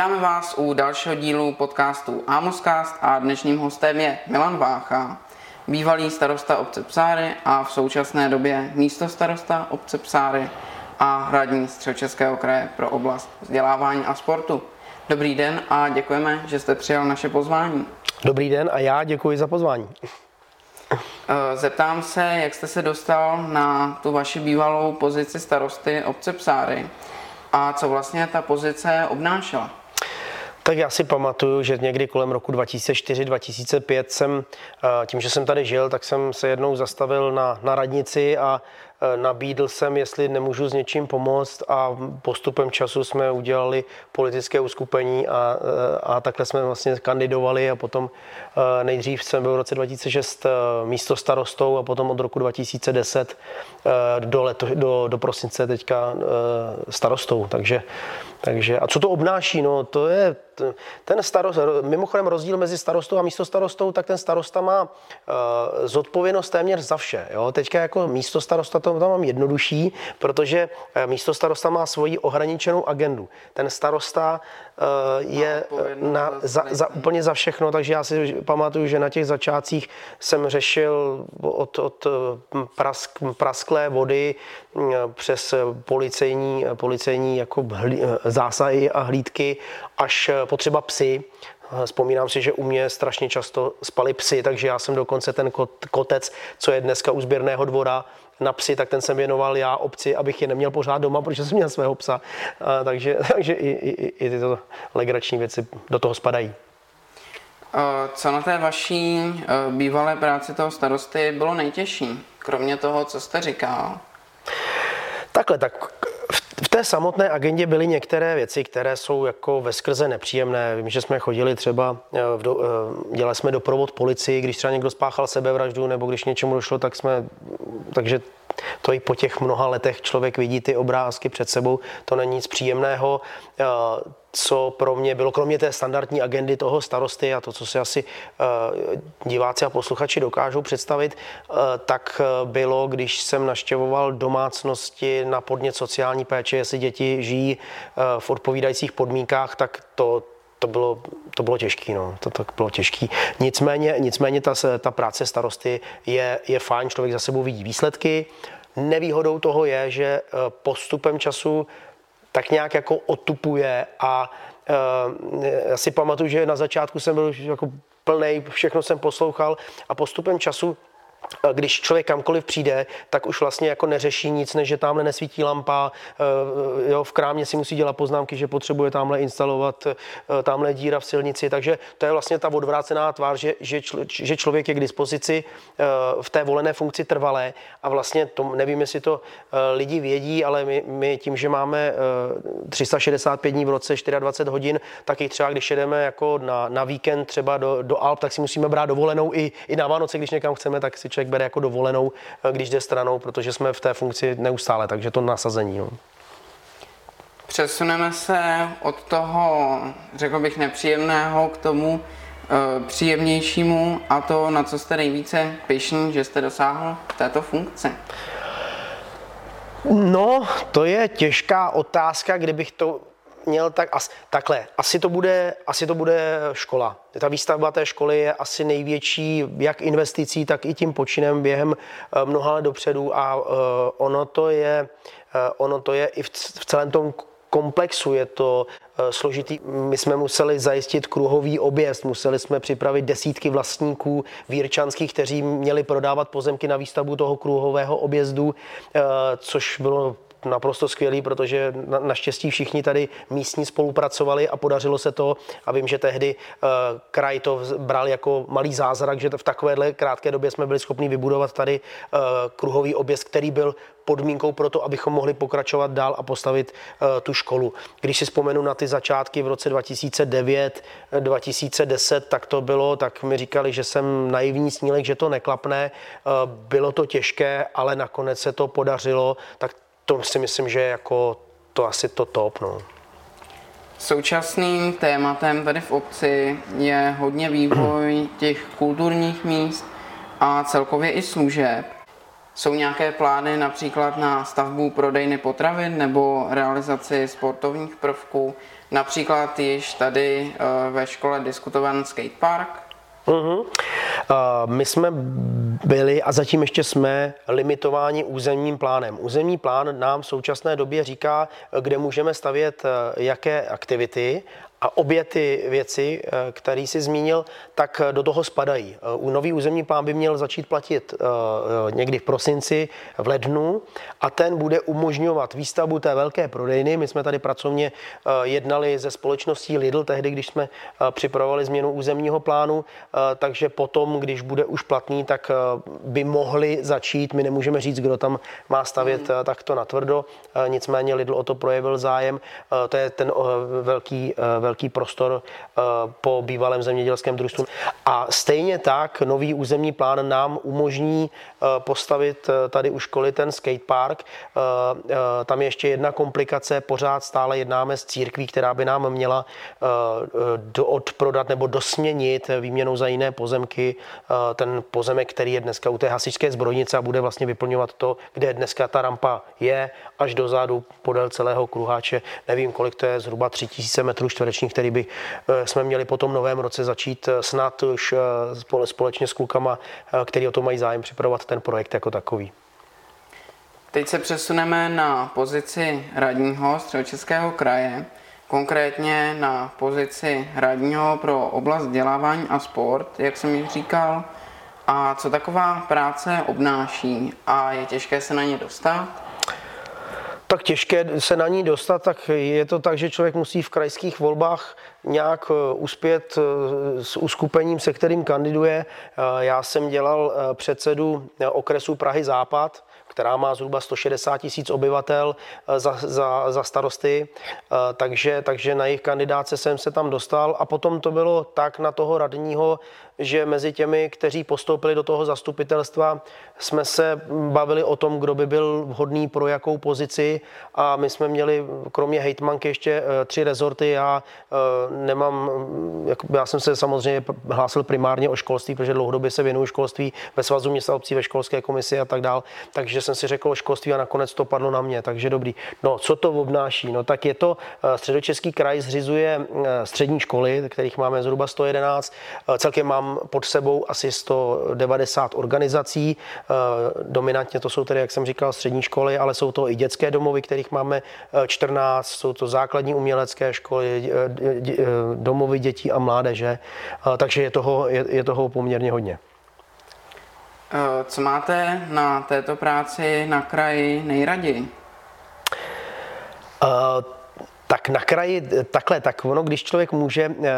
Vítáme vás u dalšího dílu podcastu Amoscast a dnešním hostem je Milan Vácha, bývalý starosta obce Psáry a v současné době místo starosta obce Psáry a radní Středočeského kraje pro oblast vzdělávání a sportu. Dobrý den a děkujeme, že jste přijal naše pozvání. Dobrý den a já děkuji za pozvání. Eh, zeptám se, jak jste se dostal na tu vaši bývalou pozici starosty obce Psáry a co vlastně ta pozice obnášela? Tak já si pamatuju, že někdy kolem roku 2004-2005 jsem, eh, tím, že jsem tady žil, tak jsem se jednou zastavil na, na radnici a nabídl jsem, jestli nemůžu s něčím pomoct a postupem času jsme udělali politické uskupení a, eh, a takhle jsme vlastně kandidovali a potom eh, nejdřív jsem byl v roce 2006 místo starostou a potom od roku 2010 do, leto, do, do prosince teďka starostou. Takže, takže a co to obnáší? No to je ten starost, mimochodem rozdíl mezi starostou a místo starostou, tak ten starosta má zodpovědnost téměř za vše. Jo? Teďka jako místo starosta to tam mám jednodušší, protože eh, místo starosta má svoji ohraničenou agendu. Ten starosta uh, je na, za, za, úplně za všechno, takže já si pamatuju, že na těch začátcích jsem řešil od, od prask, prasklé vody přes policejní, policejní jako hlí, zásahy a hlídky až potřeba psy. Vzpomínám si, že u mě strašně často spali psy, takže já jsem dokonce ten kotec, co je dneska u sběrného dvora na psy, tak ten jsem věnoval já obci, abych je neměl pořád doma, protože jsem měl svého psa. A, takže takže i, i, i tyto legrační věci do toho spadají. Co na té vaší e, bývalé práci toho starosty bylo nejtěžší, kromě toho, co jste říkal? Takhle, tak v té samotné agendě byly některé věci, které jsou jako ve skrze nepříjemné. Vím, že jsme chodili třeba, eh, do, eh, dělali jsme doprovod policii, když třeba někdo spáchal sebevraždu nebo když něčemu došlo, tak jsme, takže to i po těch mnoha letech člověk vidí ty obrázky před sebou, to není nic příjemného. Eh, co pro mě bylo, kromě té standardní agendy toho starosty a to, co si asi diváci a posluchači dokážou představit, tak bylo, když jsem naštěvoval domácnosti na podnět sociální péče, jestli děti žijí v odpovídajících podmínkách, tak to, to bylo, to bylo těžké, no. to tak bylo těžké. Nicméně, nicméně ta, ta práce starosty je, je fajn, člověk za sebou vidí výsledky. Nevýhodou toho je, že eh, postupem času tak nějak jako otupuje a uh, já si pamatuju, že na začátku jsem byl jako plný, všechno jsem poslouchal a postupem času když člověk kamkoliv přijde, tak už vlastně jako neřeší nic, než že tamhle nesvítí lampa, eh, jo, v krámě si musí dělat poznámky, že potřebuje tamhle instalovat eh, tamhle díra v silnici, takže to je vlastně ta odvrácená tvář, že, že, že člověk je k dispozici eh, v té volené funkci trvalé. A vlastně to, nevím, jestli to lidi vědí, ale my, my tím, že máme 365 dní v roce, 24 hodin, tak i třeba když jedeme jako na, na víkend třeba do, do Alp, tak si musíme brát dovolenou i, i na Vánoce, když někam chceme, tak si člověk bere jako dovolenou, eh, když jde stranou, protože jsme v té funkci neustále, takže to nasazení. No. Přesuneme se od toho, řekl bych, nepříjemného k tomu e, příjemnějšímu a to, na co jste nejvíce pišný, že jste dosáhl této funkci. No, to je těžká otázka, kdybych to měl tak, as, takhle, asi to, bude, asi to bude škola. Ta výstavba té školy je asi největší jak investicí, tak i tím počinem během eh, mnoha let dopředu a uh, ono to je, uh, ono to je i v, v celém tom komplexu je to složitý. My jsme museli zajistit kruhový objezd, museli jsme připravit desítky vlastníků vírčanských, kteří měli prodávat pozemky na výstavbu toho kruhového objezdu, což bylo naprosto skvělý, protože na, naštěstí všichni tady místní spolupracovali a podařilo se to. A vím, že tehdy uh, kraj to bral jako malý zázrak, že v takovéhle krátké době jsme byli schopni vybudovat tady uh, kruhový objezd, který byl podmínkou pro to, abychom mohli pokračovat dál a postavit uh, tu školu. Když si vzpomenu na ty začátky v roce 2009, 2010, tak to bylo, tak mi říkali, že jsem naivní snílek, že to neklapne. Uh, bylo to těžké, ale nakonec se to podařilo. Tak to si myslím, že jako to asi to top. No. Současným tématem tady v obci je hodně vývoj těch kulturních míst a celkově i služeb. Jsou nějaké plány například na stavbu prodejny potravin nebo realizaci sportovních prvků? Například již tady eh, ve škole diskutovan skatepark? Uh-huh. Uh, my jsme byli a zatím ještě jsme limitováni územním plánem. Územní plán nám v současné době říká, kde můžeme stavět eh, jaké aktivity a obě ty věci, eh, které si zmínil, tak do toho spadají. Eh, nový územní plán by měl začít platit eh, někdy v prosinci, v lednu a ten bude umožňovat výstavbu té velké prodejny. My jsme tady pracovně jednali ze společností Lidl tehdy, když jsme připravovali změnu územního plánu, takže potom, když bude už platný, tak by mohli začít. My nemůžeme říct, kdo tam má stavět hmm. takto natvrdo, nicméně Lidl o to projevil zájem. To je ten velký, velký velký prostor eh, po bývalém zemědělském družstvu. A stejně tak nový územní plán nám umožní eh, postavit eh, tady u školy ten skatepark. Tam je ještě jedna komplikace, pořád stále jednáme s církví, která by nám měla odprodat nebo dosměnit výměnou za jiné pozemky ten pozemek, který je dneska u té hasičské zbrojnice a bude vlastně vyplňovat to, kde dneska ta rampa je, až dozadu podél celého kruháče. Nevím, kolik to je, zhruba 3000 metrů čtverečních ročník, který by eh, jsme měli po tom novém roce začít eh, snad už eh, společně s klukama, který o to mají zájem připravovat ten projekt jako takový. Teď se přesuneme na pozici radního středočeského kraje, konkrétně na pozici radního pro oblast vzdělávání a sport, jak jsem již říkal. A co taková práce obnáší a je těžké se na ně dostat? Tak těžké se na ní dostat, tak je to tak, že člověk musí v krajských volbách nějak eh, uspět eh, s uskupením, se kterým kandiduje. Eh, já jsem dělal předsedu okresu Prahy Západ, která má zhruba 160 tisíc obyvatel za, za, za starosty, takže, takže na jejich kandidáce jsem se tam dostal a potom to bylo tak na toho radního, že mezi těmi, kteří postoupili do toho zastupitelstva, jsme se bavili o tom, kdo by byl vhodný pro jakou pozici a my jsme měli kromě hejtmanky ještě eh, tři rezorty. Já eh, nemám, já jsem se samozřejmě hlásil primárně o školství, protože dlouhodobě se věnuju školství ve svazu města obcí, ve školské komisi a tak dál. Takže jsem si řekl o školství a nakonec to padlo na mě. Takže dobrý. No, co to obnáší? No, tak je to, eh, středočeský kraj zřizuje střední školy, kterých máme zhruba 111. Celkem mám pod sebou asi 190 organizací. Eh, dominantně to jsou tedy, jak jsem říkal, střední školy, ale jsou to i dětské domovy, kterých máme 14, eh, jsou to základní umělecké školy, eh, domovy dětí a mládeže, takže je toho, je, je toho poměrně hodně. Co máte na této práci na kraji nejraději? Uh, tak na kraji takhle, tak ono, když člověk může eh,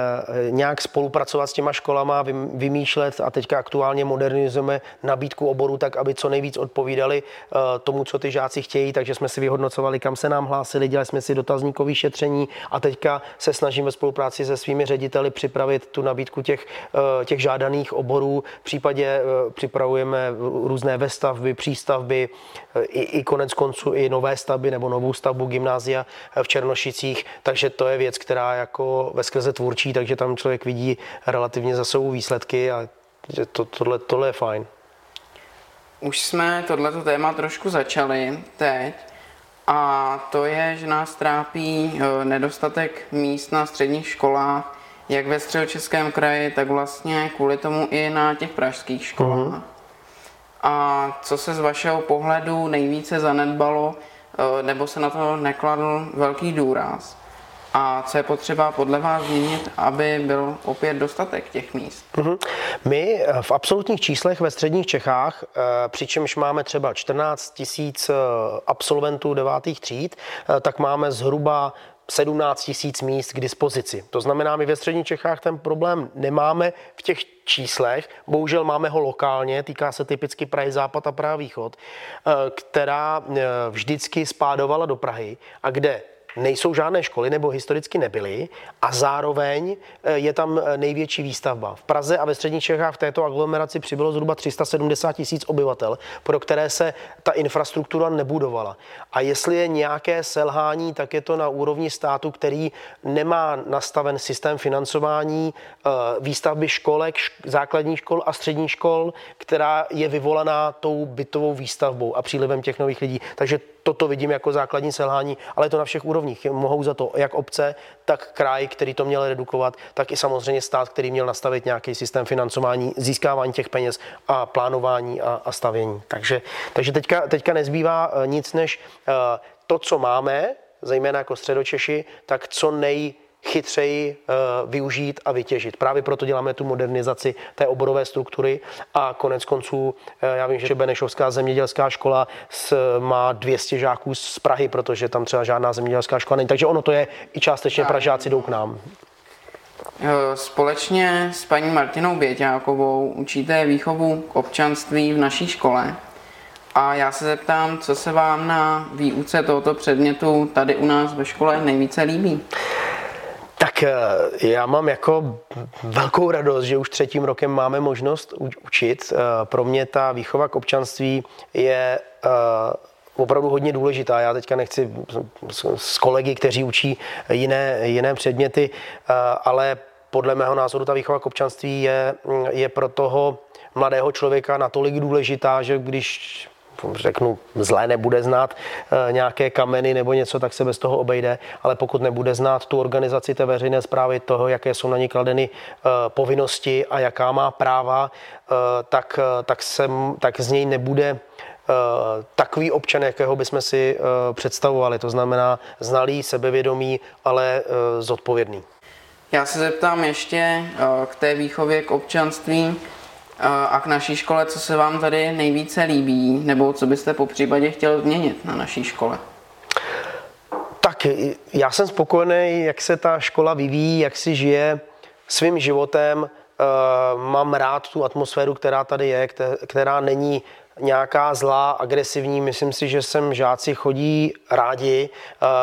nějak spolupracovat s těma školama, vymýšlet a teďka aktuálně modernizujeme nabídku oboru tak, aby co nejvíc odpovídali eh, tomu, co ty žáci chtějí, takže jsme si vyhodnocovali, kam se nám hlásili, dělali jsme si dotazníkové šetření a teďka se snažíme ve spolupráci se svými řediteli připravit tu nabídku těch, eh, těch žádaných oborů. V případě připravujeme různé vestavby, přístavby, i, i konec konců i nové stavby nebo novou stavbu gymnázia v Černošicích Vrběticích, takže to je věc, která jako ve skrze tvůrčí, takže tam člověk vidí relativně za sebou výsledky a že to, tohle, tohle je fajn. Už jsme tohleto téma trošku začali teď a to je, že nás trápí eh, nedostatek míst na středních školách, jak ve středočeském kraji, tak vlastně kvůli tomu i na těch pražských školách. Uh-huh. A co se z vašeho pohledu nejvíce zanedbalo nebo se na to nekladl velký důraz. A co je potřeba podle vás změnit, aby byl opět dostatek těch míst? Mm-hmm. My eh, v absolutních číslech ve středních Čechách, eh, přičemž máme třeba 14 tisíc absolventů devátých tříd, tak máme zhruba 17 tisíc míst k dispozici. To znamená, my ve středních Čechách ten problém nemáme v těch číslech, bohužel máme ho lokálně, týká se typicky Prahy Západ a Praha Východ, eh, která eh, vždycky spádovala do Prahy a kde nejsou žádné školy nebo historicky nebyly a zároveň eh, je tam eh, největší výstavba. V Praze a ve středních Čechách v této aglomeraci přibylo zhruba 370 tisíc obyvatel, pro které se ta infrastruktura nebudovala. A jestli je nějaké selhání, tak je to na úrovni státu, který nemá nastaven systém financování eh, výstavby školek, základních škol a středních škol, která je vyvolaná tou bytovou výstavbou a přílivem těch nových lidí. Takže toto vidím jako základní selhání, ale je to na všech úrovních. Mohou za to jak obce, tak kraj, který to měl redukovat, tak i samozřejmě stát, který měl nastavit nějaký systém financování, získávání těch peněz a plánování a, a stavění. Takže, takže teďka, teďka nezbývá eh, nic než uh, to, co máme, zejména jako středočeši, tak co nej chytřeji eh, využít a vytěžit. Právě proto děláme tu modernizaci té oborové struktury a konec konců, eh, já vím, že Benešovská zemědělská škola má 200 žáků z Prahy, protože tam třeba žádná zemědělská škola není, takže ono to je i částečně Pražáci jdou k nám. Eh, společně s paní Martinou Běťákovou učíte výchovu k občanství v naší škole. A já se zeptám, co se vám na výuce tohoto předmětu tady u nás ve škole nejvíce líbí? Eh, já mám jako velkou radost, že už třetím rokem máme možnost učit. Eh, pro mě ta výchova k občanství je eh, opravdu hodně důležitá. Já teďka nechci s kolegy, kteří učí jiné, jiné předměty, ale podle mého názoru ta výchova k občanství je, je pro toho mladého člověka natolik důležitá, že když řeknu, zlé nebude znát eh, nějaké kameny nebo něco, tak se bez toho obejde, ale pokud nebude znát tu organizaci té veřejné zprávy, toho, jaké jsou na ní kladeny eh, povinnosti a jaká má práva, eh, tak, tak, se, tak z něj nebude takový občan, jakého bychom si představovali. To znamená znalý, sebevědomý, ale zodpovědný. Já se zeptám ještě k té výchově k občanství a k naší škole, co se vám tady nejvíce líbí, nebo co byste po případě chtěl změnit na naší škole? Tak já jsem spokojený, jak se ta škola vyvíjí, jak si žije svým životem. Mám rád tu atmosféru, která tady je, která není nějaká zlá, agresivní. Myslím si, že sem žáci chodí rádi.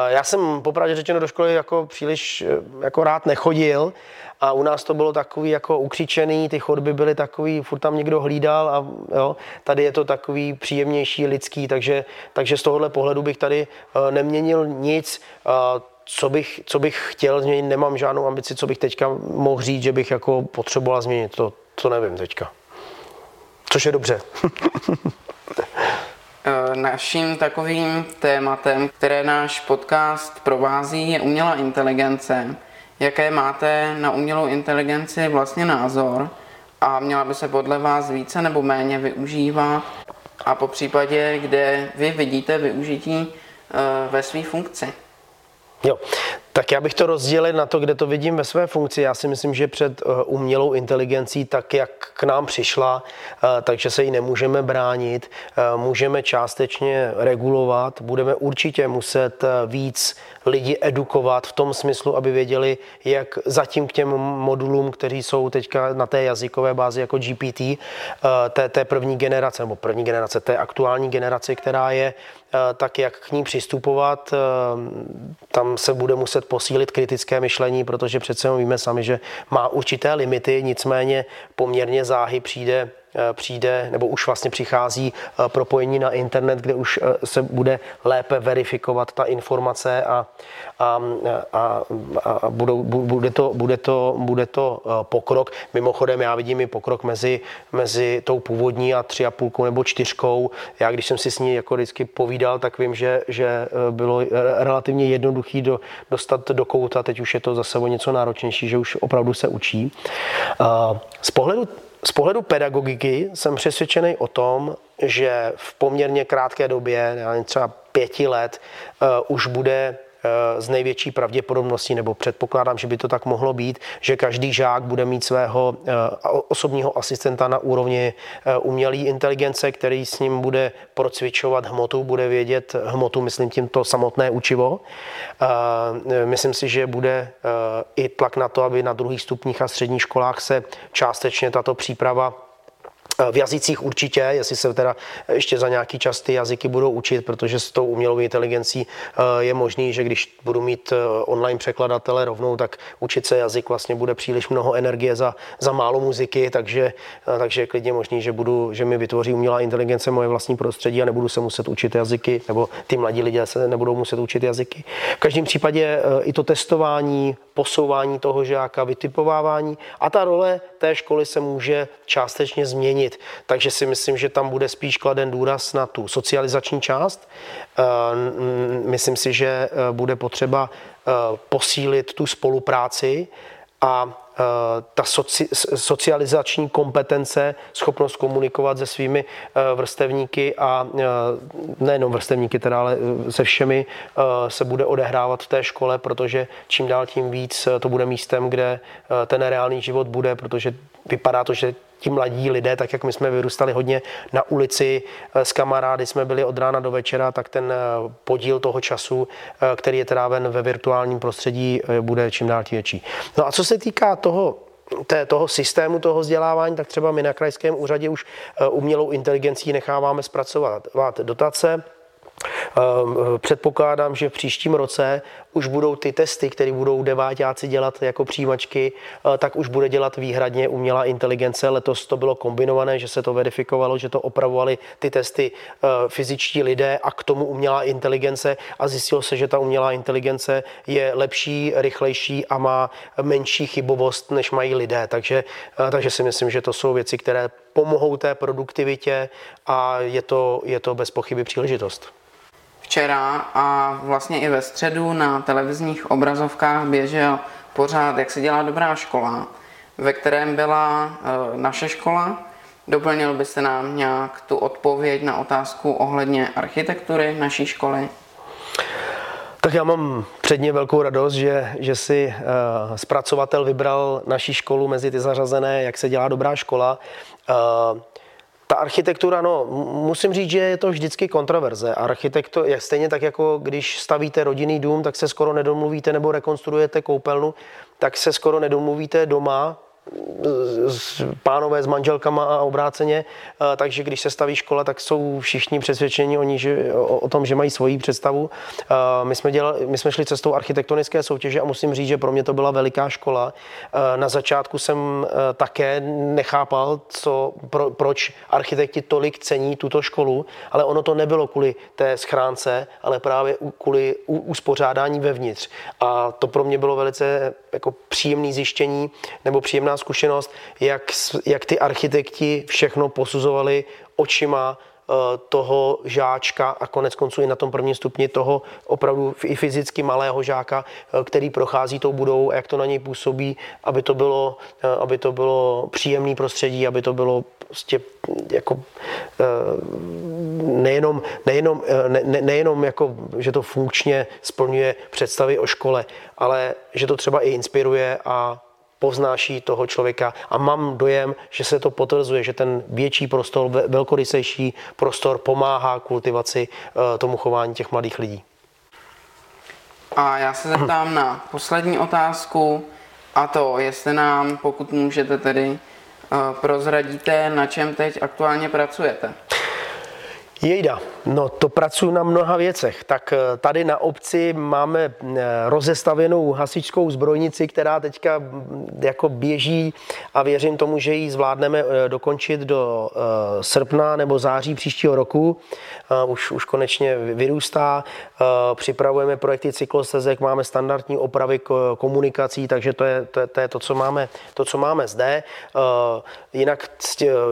Já jsem popravdě řečeno do školy jako příliš jako rád nechodil, a u nás to bylo takový jako ukřičený, ty chodby byly takový, furt tam někdo hlídal a jo, tady je to takový příjemnější, lidský, takže, takže z tohohle pohledu bych tady uh, neměnil nic. Co bych, co bych chtěl změnit, nemám žádnou ambici, co bych teďka mohl říct, že bych jako potřeboval změnit, to, to nevím teďka. Což je dobře. Eh, naším takovým tématem, které náš podcast provází, je umělá inteligence jaké máte na umělou inteligenci vlastně názor a měla by se podle vás více nebo méně využívat a po případě, kde vy vidíte využití eh, ve své funkci. Jo, tak já bych to rozdělil na to, kde to vidím ve své funkci. Já si myslím, že před eh, umělou inteligencí, tak jak k nám přišla, eh, takže se jí nemůžeme bránit, můžeme částečně regulovat, budeme určitě muset víc lidi edukovat v tom smyslu, aby věděli, jak zatím k těm modulům, kteří jsou teďka na té jazykové bázi jako GPT, eh, té, té první generace, nebo první generace, té aktuální generace, která je, eh, tak jak k ní přistupovat. Eh, tam se bude muset posílit kritické myšlení, protože přece víme sami, že má určité limity, nicméně poměrně záhy přijde Eh, přijde, nebo už vlastně přichází eh, propojení na internet, kde už eh, se bude lépe verifikovat ta informace a, a, a, a budou, bude, to, bude, to, bude to pokrok. Mimochodem já vidím i pokrok mezi, mezi tou původní a tři a půlkou nebo čtyřkou. Já když jsem si s ní jako vždycky povídal, tak vím, že, že bylo relativně jednoduchý do, dostat do kouta, teď už je to zase o něco náročnější, že už opravdu se učí. Z pohledu z pohledu pedagogiky jsem přesvědčený o tom, že v poměrně krátké době, třeba pěti let, uh, už bude z největší pravděpodobností, nebo předpokládám, že by to tak mohlo být, že každý žák bude mít svého eh, osobního asistenta na úrovni eh, umělé inteligence, který s ním bude procvičovat hmotu, bude vědět hmotu, myslím tím to samotné učivo. Eh, myslím si, že bude i tlak na to, aby na druhých stupních a středních školách se částečně tato příprava v jazycích určitě, jestli se teda ještě za nějaký čas ty jazyky budou učit, protože s tou umělou inteligencí je možný, že když budu mít online překladatele rovnou, tak učit se jazyk vlastně bude příliš mnoho energie za, za málo muziky, takže, takže je klidně možný, že, budu, že mi vytvoří umělá inteligence moje vlastní prostředí a nebudu se muset učit jazyky, nebo ty mladí lidé se nebudou muset učit jazyky. V každém případě i to testování, posouvání toho žáka, vytipovávání a ta role té školy se může částečně změnit. Takže si myslím, že tam bude spíš kladen důraz na tu socializační část. Eh, myslím si, že eh, bude potřeba eh, posílit tu spolupráci a ta soci, socializační kompetence, schopnost komunikovat se svými vrstevníky a nejenom vrstevníky, teda, ale se všemi se bude odehrávat v té škole, protože čím dál tím víc to bude místem, kde ten reálný život bude, protože vypadá to, že ti mladí lidé, tak jak my jsme vyrůstali hodně na ulici eh, s kamarády, jsme byli od rána do večera, tak ten eh, podíl toho času, eh, který je tráven ve virtuálním prostředí, bude čím dál tím větší. No a co se týká toho, té, toho systému toho vzdělávání, tak třeba my na krajském úřadě už umělou inteligencí necháváme zpracovat dotace, Ehm, předpokládám, že v příštím roce už budou ty testy, které budou deváťáci dělat jako přijímačky, eh, tak už bude dělat výhradně umělá inteligence. Letos to bylo kombinované, že se to verifikovalo, že to opravovali ty testy eh, fyzičtí lidé a k tomu umělá inteligence a zjistilo se, že ta umělá inteligence je lepší, rychlejší a má menší chybovost, než mají lidé. Takže, eh, takže si myslím, že to jsou věci, které pomohou té produktivitě a je to, je to bez pochyby příležitost. Včera a vlastně i ve středu na televizních obrazovkách běžel pořád, jak se dělá dobrá škola, ve kterém byla e, naše škola. Doplnil byste nám nějak tu odpověď na otázku ohledně architektury naší školy? Tak já mám předně velkou radost, že, že si uh, zpracovatel vybral naší školu mezi ty zařazené, jak se dělá dobrá škola. Uh, ta architektura, no, musím říct, že je to vždycky kontroverze. Architekto, jak stejně tak, jako když stavíte rodinný dům, tak se skoro nedomluvíte, nebo rekonstruujete koupelnu, tak se skoro nedomluvíte doma, pánové s manželkama a obráceně, takže když se staví škola, tak jsou všichni přesvědčeni oni, že, o, o tom, že mají svoji představu. My jsme, dělali, my jsme šli cestou architektonické soutěže a musím říct, že pro mě to byla veliká škola. Na začátku jsem také nechápal, co, pro, proč architekti tolik cení tuto školu, ale ono to nebylo kvůli té schránce, ale právě kvůli uspořádání vevnitř. A to pro mě bylo velice jako příjemné zjištění nebo příjemná zkušenost, jak, jak ty architekti všechno posuzovali očima toho žáčka a konec konců i na tom prvním stupni toho opravdu i fyzicky malého žáka, eh, který prochází tou budou a jak to na něj působí, aby to bylo, eh, aby to bylo příjemné prostředí, aby to bylo prostě jako nejenom, nejenom, ne, ne, nejenom jako, že to funkčně splňuje představy o škole, ale že to třeba i inspiruje a povznáší toho člověka a mám dojem, že se to potvrzuje, že ten větší prostor, velkorysejší prostor pomáhá kultivaci eh, tomu chování těch mladých lidí. A já se zeptám na poslední otázku a to, jestli nám, pokud můžete tedy, eh, prozradíte, na čem teď aktuálně pracujete. Jejda, no to pracuji na mnoha věcech. Tak eh, tady na obci máme eh, rozestavěnou hasičskou zbrojnici, která teďka jako běží a věřím tomu, že ji zvládneme eh, dokončit do srpna nebo září příštího roku. Už, už konečně vyrůstá. Připravujeme projekty cyklostezek, máme standardní opravy komunikací, takže to je to, je, to, je to co máme, to, co máme zde. Jinak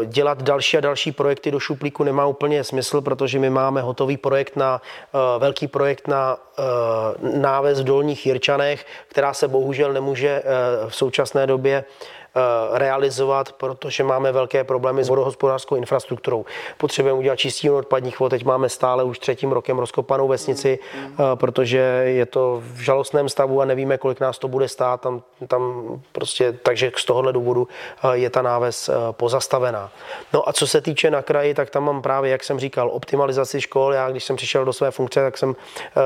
dělat další a další projekty do šuplíku nemá úplně smysl, smysl, protože my máme hotový projekt na, uh, velký projekt na uh, náves v Dolních Jirčanech, která se bohužel nemůže uh, v současné době Eh, realizovat, protože máme velké problémy s vodohospodářskou infrastrukturou. Potřebujeme udělat čistý odpadních vod, teď máme stále už třetím rokem rozkopanou vesnici, eh, protože je to v žalostném stavu a nevíme, kolik nás to bude stát. Tam, tam prostě, takže z tohohle důvodu eh, je ta náves pozastavená. No a co se týče na kraji, tak tam mám právě, jak jsem říkal, optimalizaci škol. Já, když jsem přišel do své funkce, tak jsem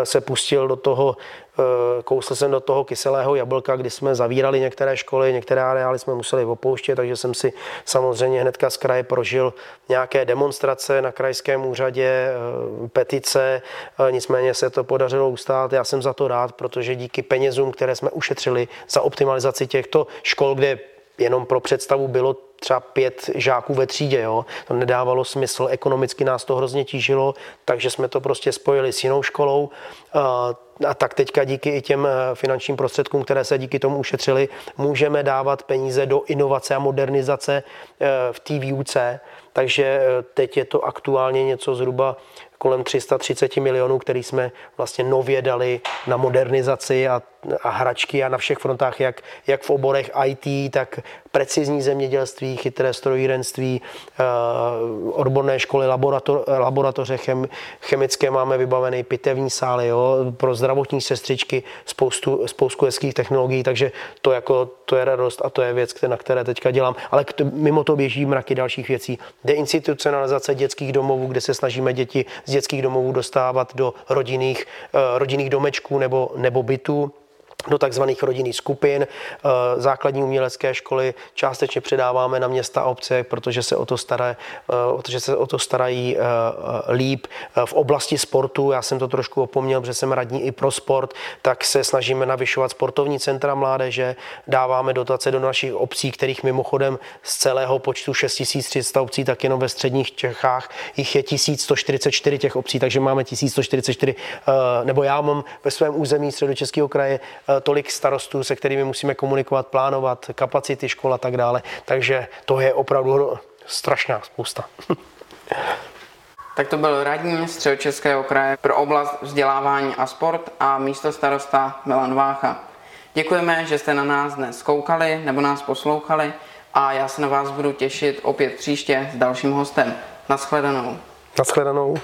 se pustil do toho kousl jsem do toho kyselého jablka, kdy jsme zavírali některé školy, některé areály jsme museli opouštět, takže jsem si samozřejmě hnedka z kraje prožil nějaké demonstrace na krajském úřadě, petice, nicméně se to podařilo ustát. Já jsem za to rád, protože díky penězům, které jsme ušetřili za optimalizaci těchto škol, kde jenom pro představu bylo třeba pět žáků ve třídě. Jo? To nedávalo smysl, ekonomicky nás to hrozně tížilo, takže jsme to prostě spojili s jinou školou. A tak teďka díky i těm eh, finančním prostředkům, které se díky tomu ušetřili, můžeme dávat peníze do inovace a modernizace eh, v té výuce. Takže eh, teď je to aktuálně něco zhruba kolem 330 milionů, který jsme vlastně nově dali na modernizaci a, a hračky a na všech frontách, jak, jak v oborech IT, tak precizní zemědělství, chytré strojírenství, uh, odborné školy, laborator, laboratoře chem, chemické máme vybavený pitevní sály, jo, pro zdravotní sestřičky, spoustu, spoustu hezkých technologií, takže to, jako, to je radost a to je věc, na které teďka dělám. Ale mimo to běží mraky dalších věcí. Deinstitucionalizace dětských domovů, kde se snažíme děti z dětských domovů dostávat do rodinných, uh, rodinných domečků nebo, nebo bytů do takzvaných rodinných skupin. Eh, základní umělecké školy částečně předáváme na města a obce, protože se o to, staré, eh, protože se o to starají eh, líp. V oblasti sportu, já jsem to trošku opomněl, protože jsem radní i pro sport, tak se snažíme navyšovat sportovní centra mládeže, dáváme dotace do našich obcí, kterých mimochodem z celého počtu 6300 obcí, tak jenom ve středních Čechách jich je 1144 těch obcí, takže máme 1144, nebo já mám ve svém území středočeského kraje tolik starostů, se kterými musíme komunikovat, plánovat, kapacity škol a tak dále. Takže to je opravdu strašná spousta. Tak to byl radní Středočeského kraje pro oblast vzdělávání a sport a místo starosta Milan Vácha. Děkujeme, že jste na nás dnes koukali nebo nás poslouchali a já se na vás budu těšit opět příště s dalším hostem. Naschledanou. Naschledanou.